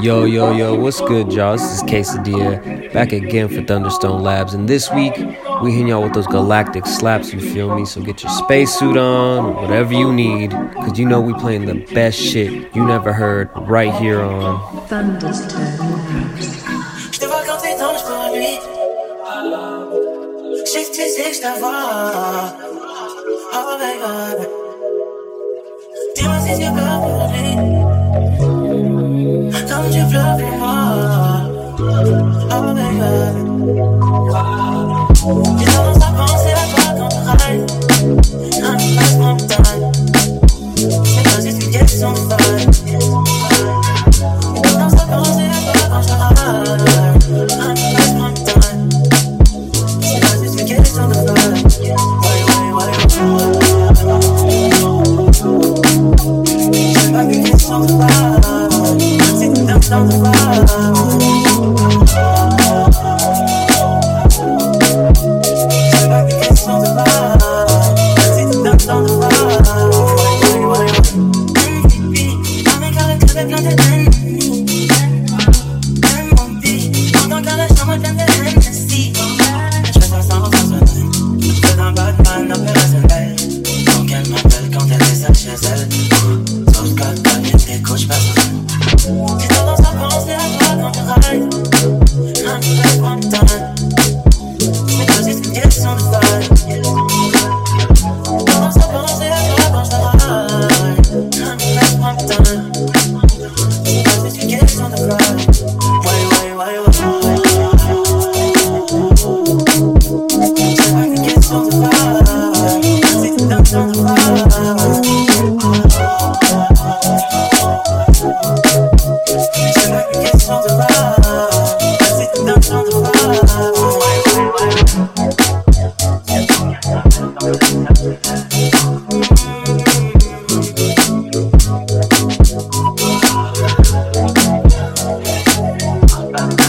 Yo, yo, yo, what's good, y'all? This is K-Sadilla back again for Thunderstone Labs. And this week, we hitting y'all with those galactic slaps, you feel me? So get your spacesuit on, whatever you need, because you know we playing the best shit you never heard right here on Thunderstone Don't you love me more? Oh god. Tu commences à toi quand tu râles. Un passe mon temps. C'est pas juste une sounds of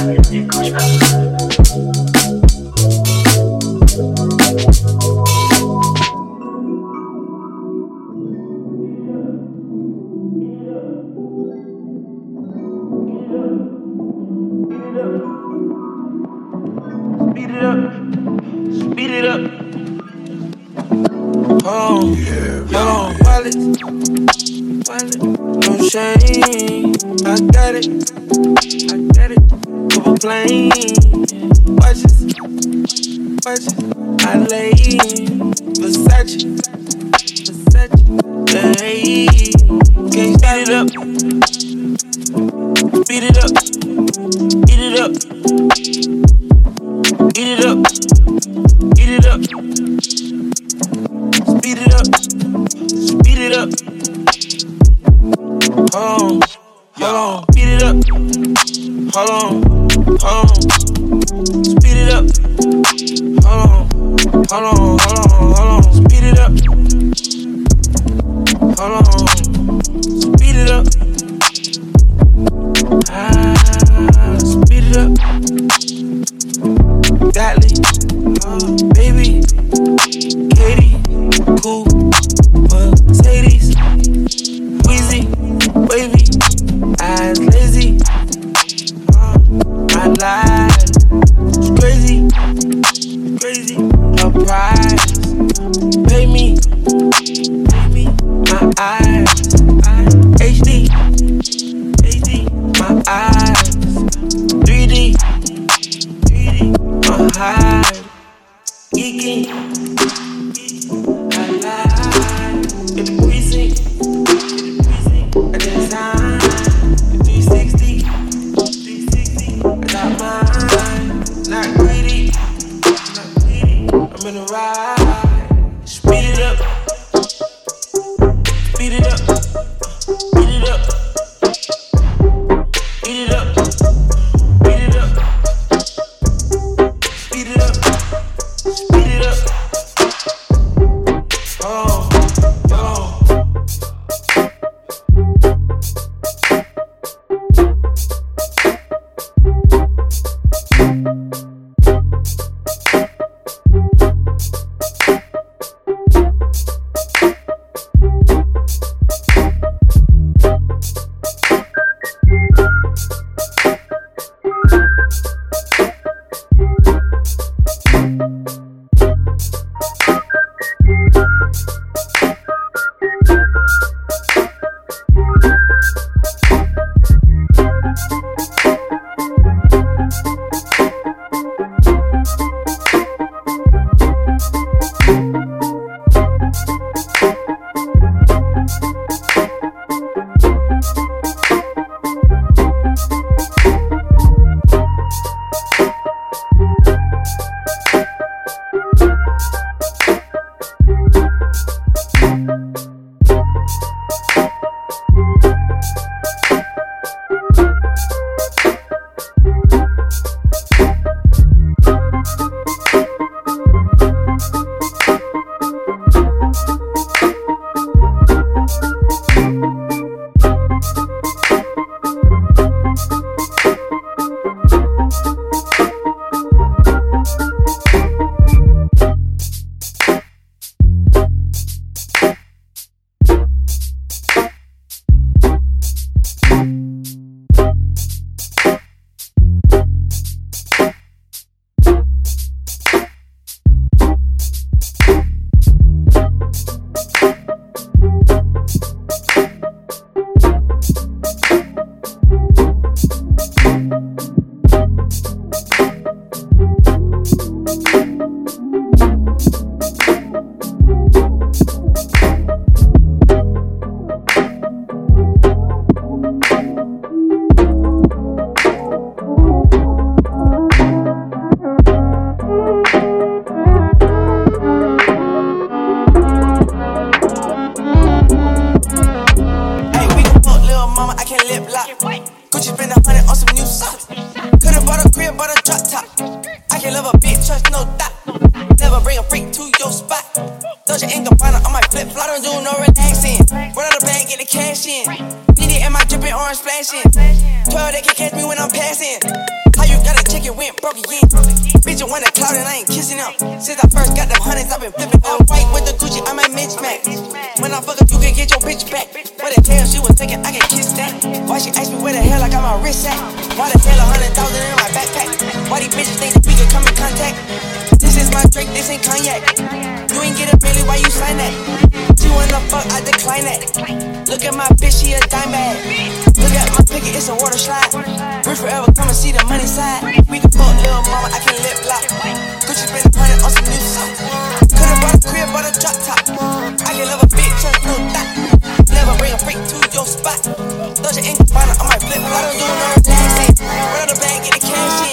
Speed Need it in my dripping orange splashing. 12, they can catch me when I'm passing. How you got a it went broke again? Bitch, you want a cloud and I ain't kissing them. Since I first got them hundreds, I've been flipping off white with the Gucci. I'm a mismatch. When I fuck up, you can get your bitch back. What the hell she was thinking? I can kiss that. Why she asked me where the hell I got my wrist at? Why the hell a hundred thousand in my backpack? Why these bitches think that we can come in contact? This is my drink, this ain't cognac. You ain't get a Billy, why you sign that? Wanna fuck, I decline that. Look at my bitch, she a dime bag. Look at my picket, it's a water slide. We forever come and see the money side. We can fuck little mama, I can lip lock. Gucci a hundred on some new socks. Could've bought a crib, bought a drop top. I can love a bitch, just no that. Never bring a freak to your spot. Throw your ink on my flip. I don't do no relaxing. Run out the bag, get the cash in.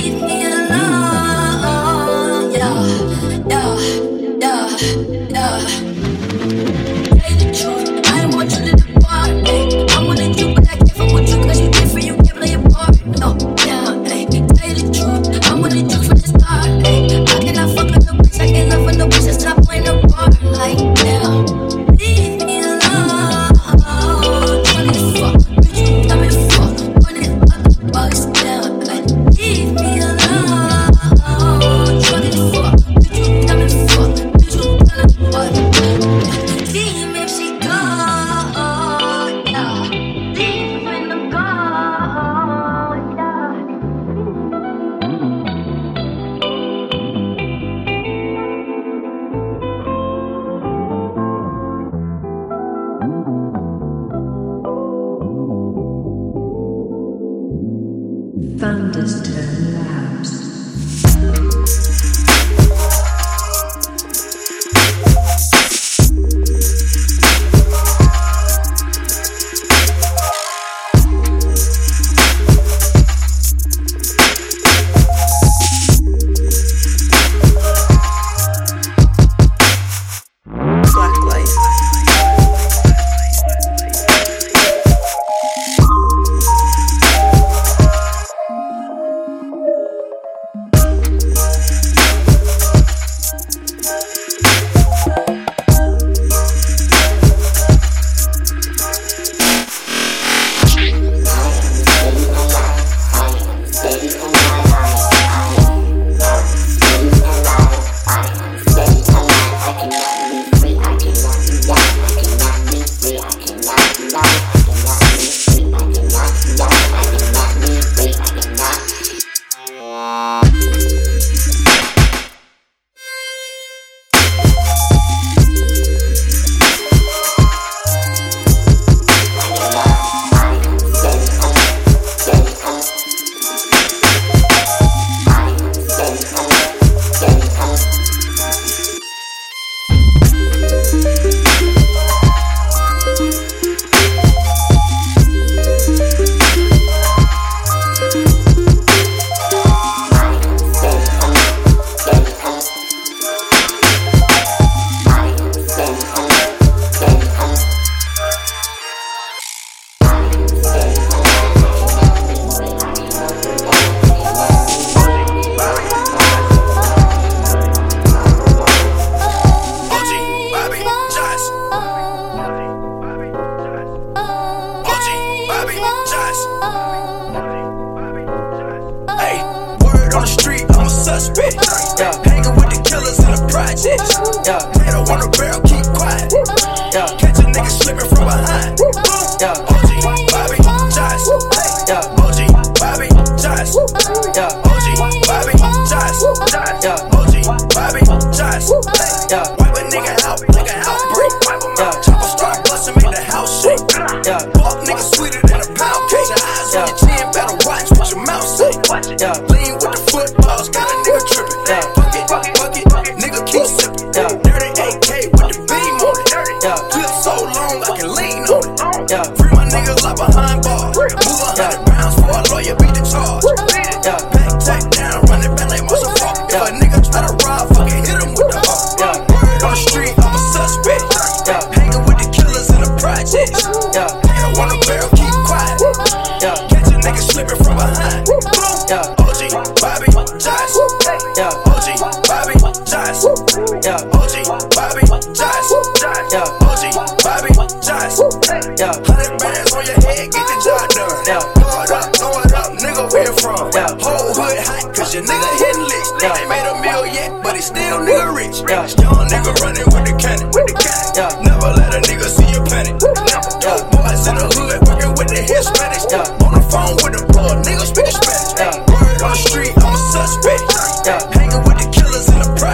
need.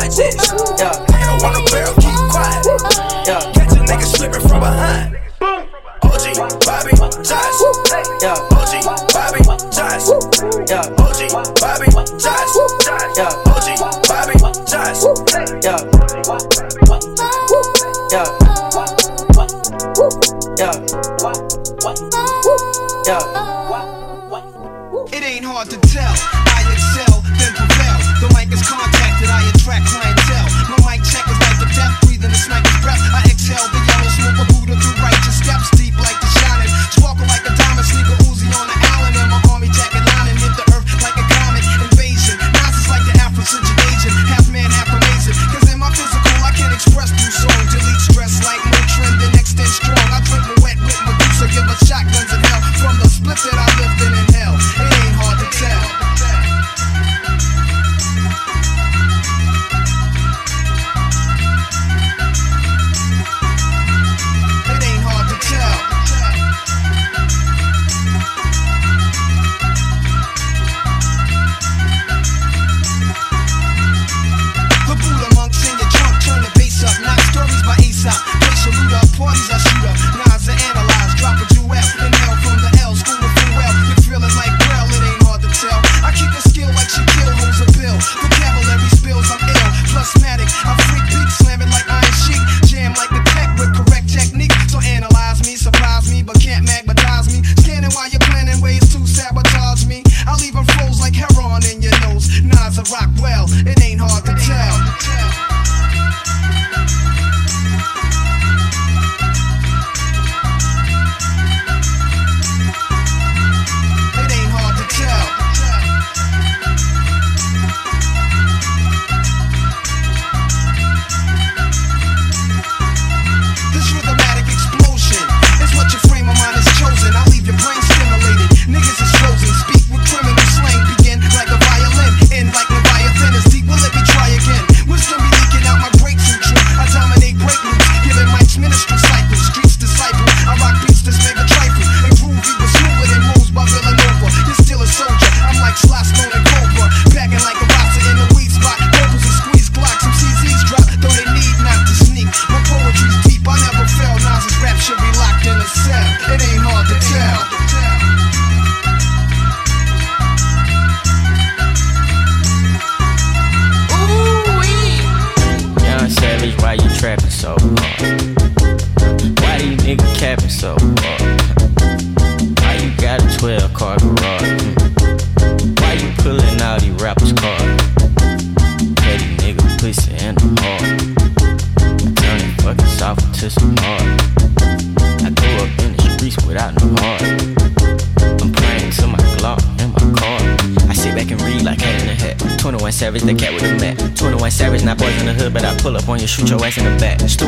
Yeah, I want a barrel, keep quiet. Yeah, catch a nigga slipping from behind. OG, Bobby, Josh. Yeah, OG, Bobby, Josh. Yeah, OG, Bobby, Josh. Yeah, OG, Bobby, Josh. Yeah. It ain't hard to tell. I excel, then prevail. The mic is conquered. I attract clientele. My mic check is like the death breathing, the sniper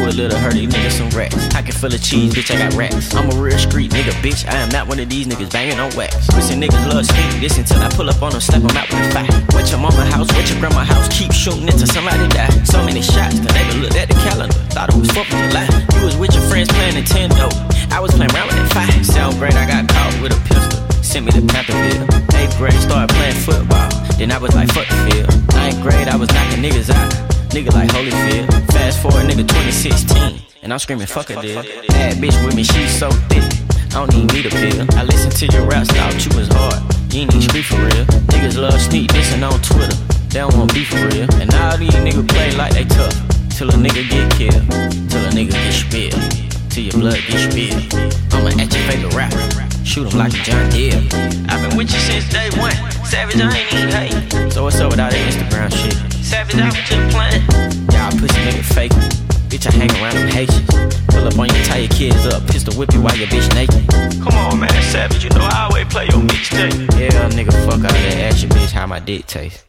Stuart Little, hurt these niggas some rats. Pocket full of cheese, bitch, I got racks. I'm a real street nigga, bitch. I am not one of these niggas banging on wax. Pussy niggas love speed this until I pull up on them, slap them out with a fire. What your mama house, what your grandma house, keep shooting until somebody die. So many shots, cause they looked at the calendar, thought it was 4th of July. You was with your friends playing Nintendo. I was playing around with that fire. Seventh grade, I got caught with a pistol. Sent me to Pantherville. Eighth grade, started playing football. Then I was like, fuck the field. Ninth grade, I was knocking niggas out. Nigga like Holyfield. Fast forward, nigga 2016. And I'm screaming, fuck a deal. Bad bitch with me, she's so thick. I don't even need a pill. I listen to your raps, thought you was hard. You ain't need street for real. Niggas love sneak dissing on Twitter. They don't want beef for real. And all these niggas play like they tough. Till a nigga get killed. Till a nigga get spilled. Till your blood get spilled. I'ma at your favorite rapper. Shoot him like a John Deere. I've been with you since day one. Savage, I ain't even hate. So what's up with all that Instagram shit? Savage, was just playing. Y'all pussy nigga fake. Bitch, I hang around them Haitians. Pull up on you, tie your kids up, pistol whip you while your bitch naked. Come on, man, Savage, you know I always play your mixtape. Yeah, nigga, fuck all that. Ask your bitch how my dick taste.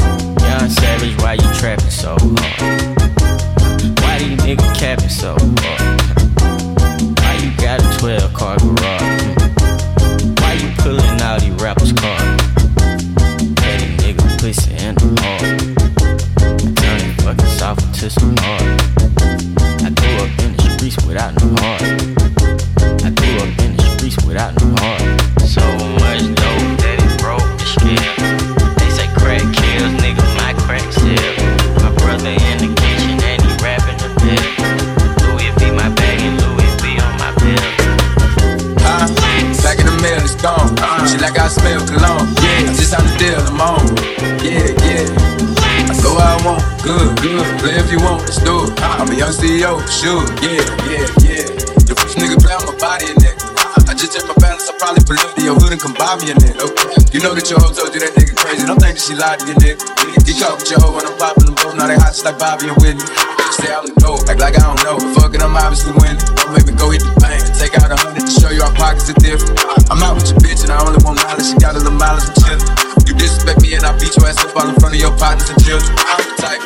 Young Savage, why you trapping so hard? Why these niggas capping so hard? Bobby and Whitney. Say I'm the go, act like I don't know. Fuck it, I'm obviously winning. Don't make me go hit the bank. Take out a hundred to show you our pockets are different. I'm out with your bitch and I only want knowledge. She got a little mileage and chillin'. You disrespect me and I beat your ass up all in front of your partners and children. I'm the type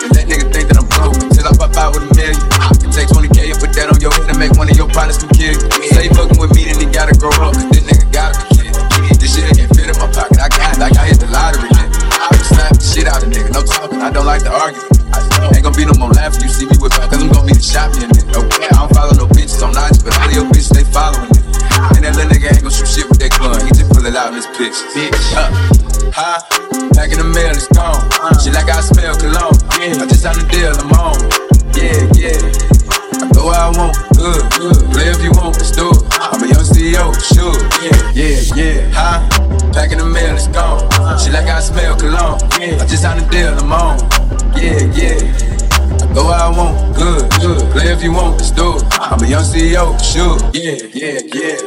CEO, sure. Yeah, yeah, yeah.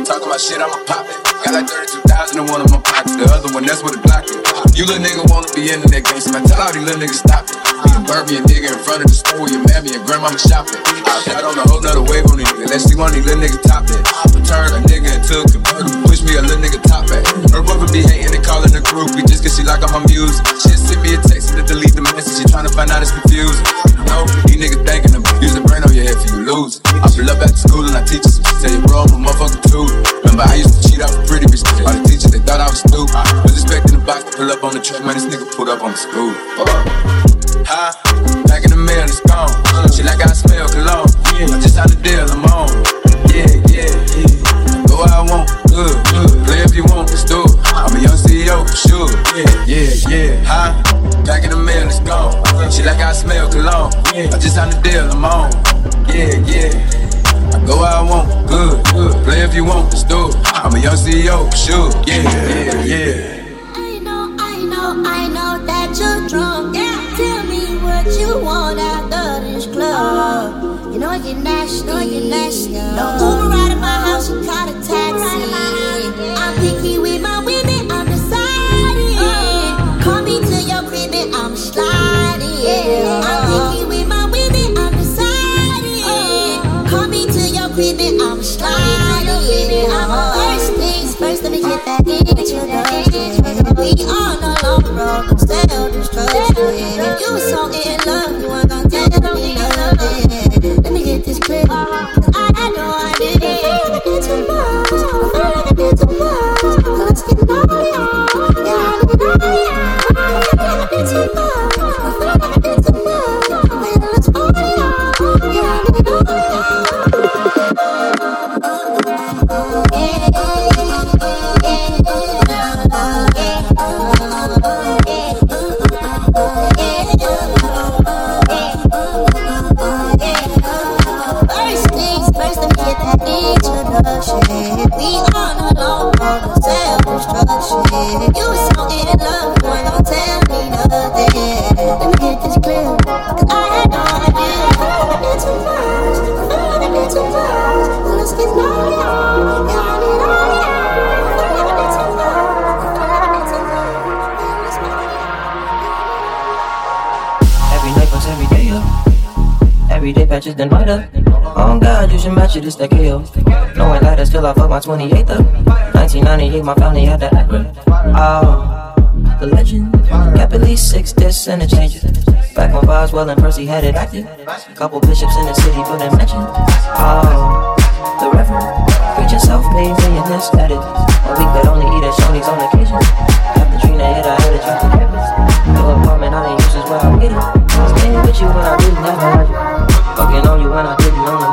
Talking about shit, I'ma pop it. Got like 32,000 in one of my pockets. The other one, that's what the Glock is. You little nigga wanna be in that gangsta, man. Tell all these little niggas stop it. You can burn me a nigga in front of the store your mammy and grandmama shopping. I got on a whole nother wave on these niggas. Let's see one of these little niggas top that. Turn a nigga into a convertible. Push me a little nigga top back. Her brother be hating and calling the groupie just cause she like all my music. She sent me a text to delete the message. She tryna find out it's confusing. Pulled up one. Patches, then white. Oh God, you should match it, it's that KO. No one lighter, still I fuck my 28th up. 1998, my family had that Acura. Oh, the legend. Kept at least six discs and a change. Back when Boswell and Percy had it active. Couple bishops in the city, but they mentioned. Oh, the reverend. Preaching self-made millionaire status. A week that only eat at Shoney's on occasion. After Katrina hit, I had to drop the campus. New apartment, I ain't use is where I'm getting. Staying with you when I didn't have a logic. Fucking on you when I didn't own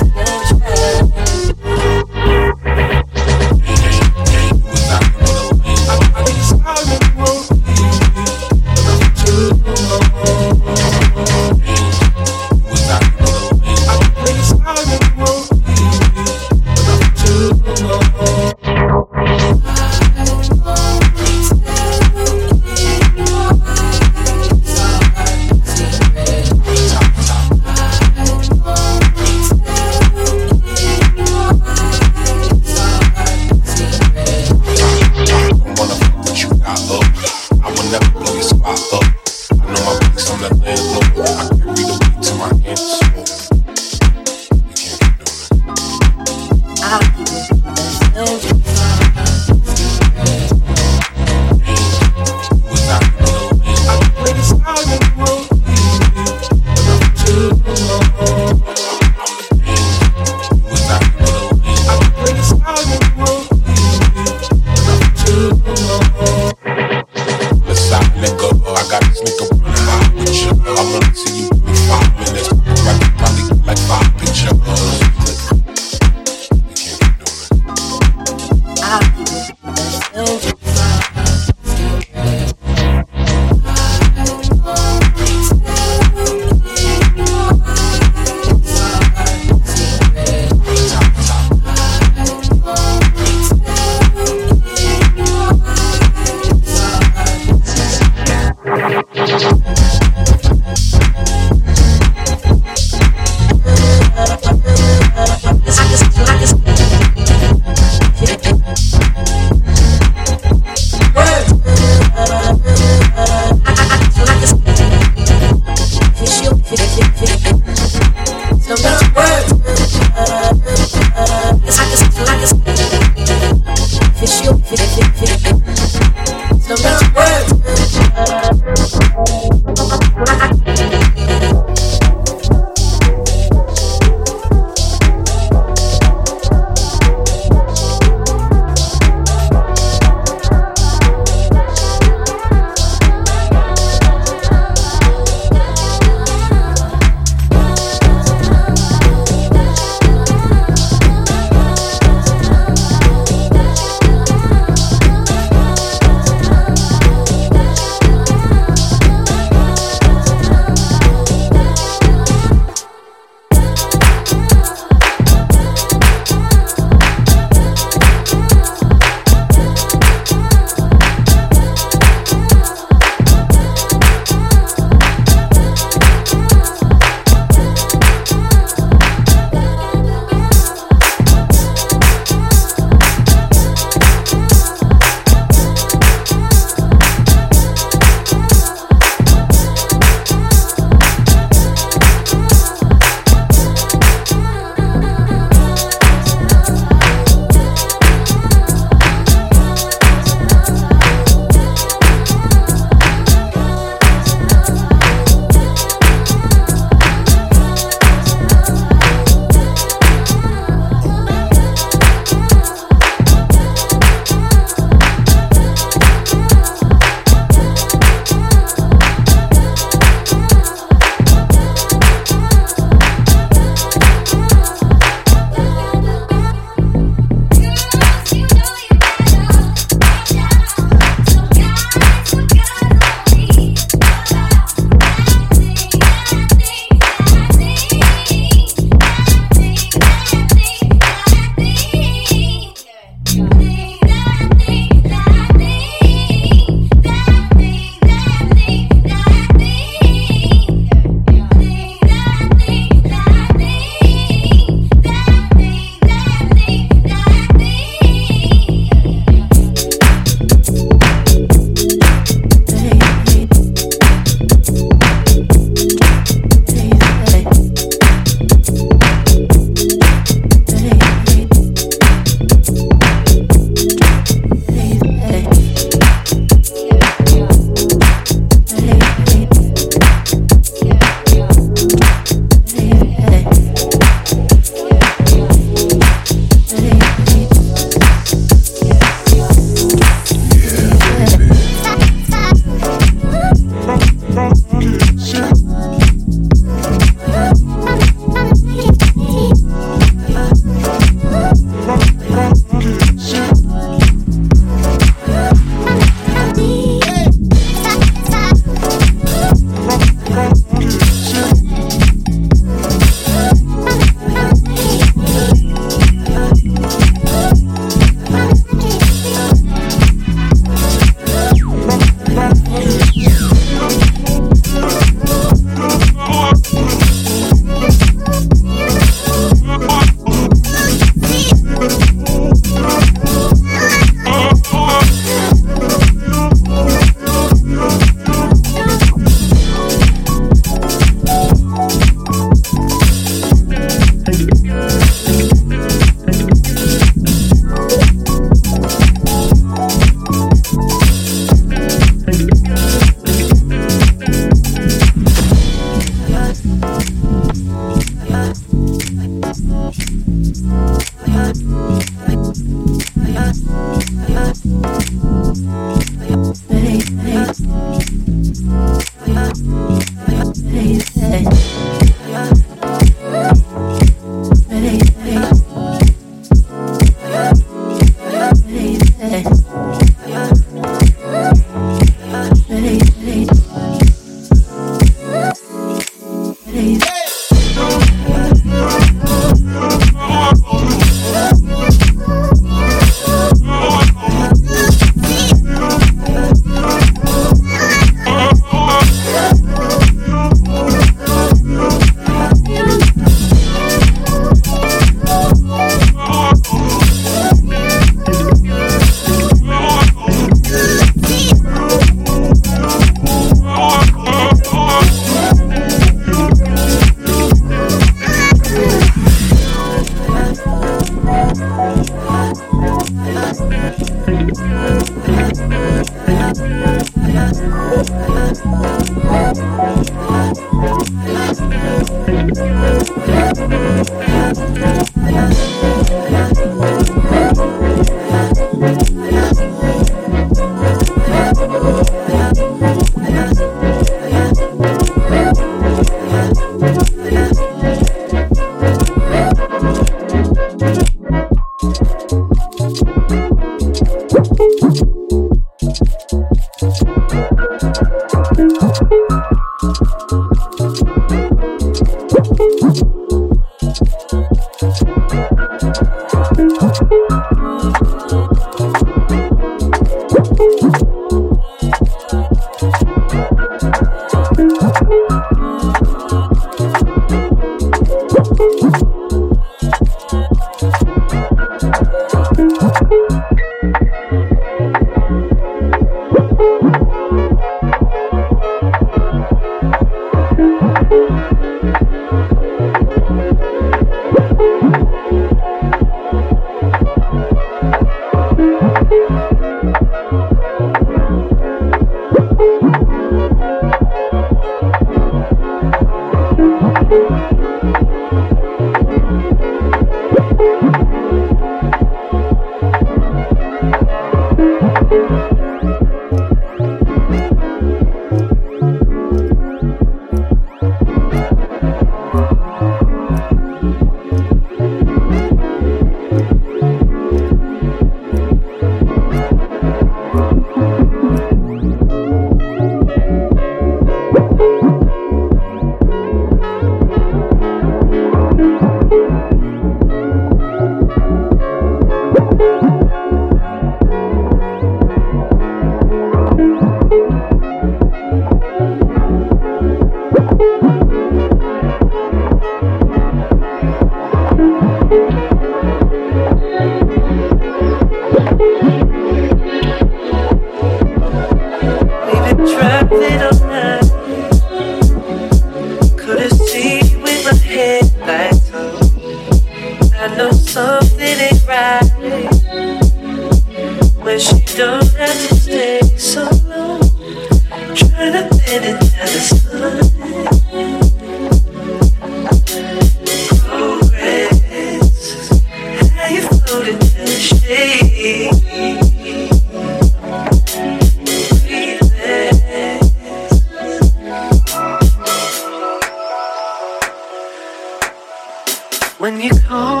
When you call,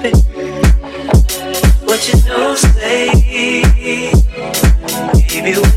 baby, what you don't say, baby,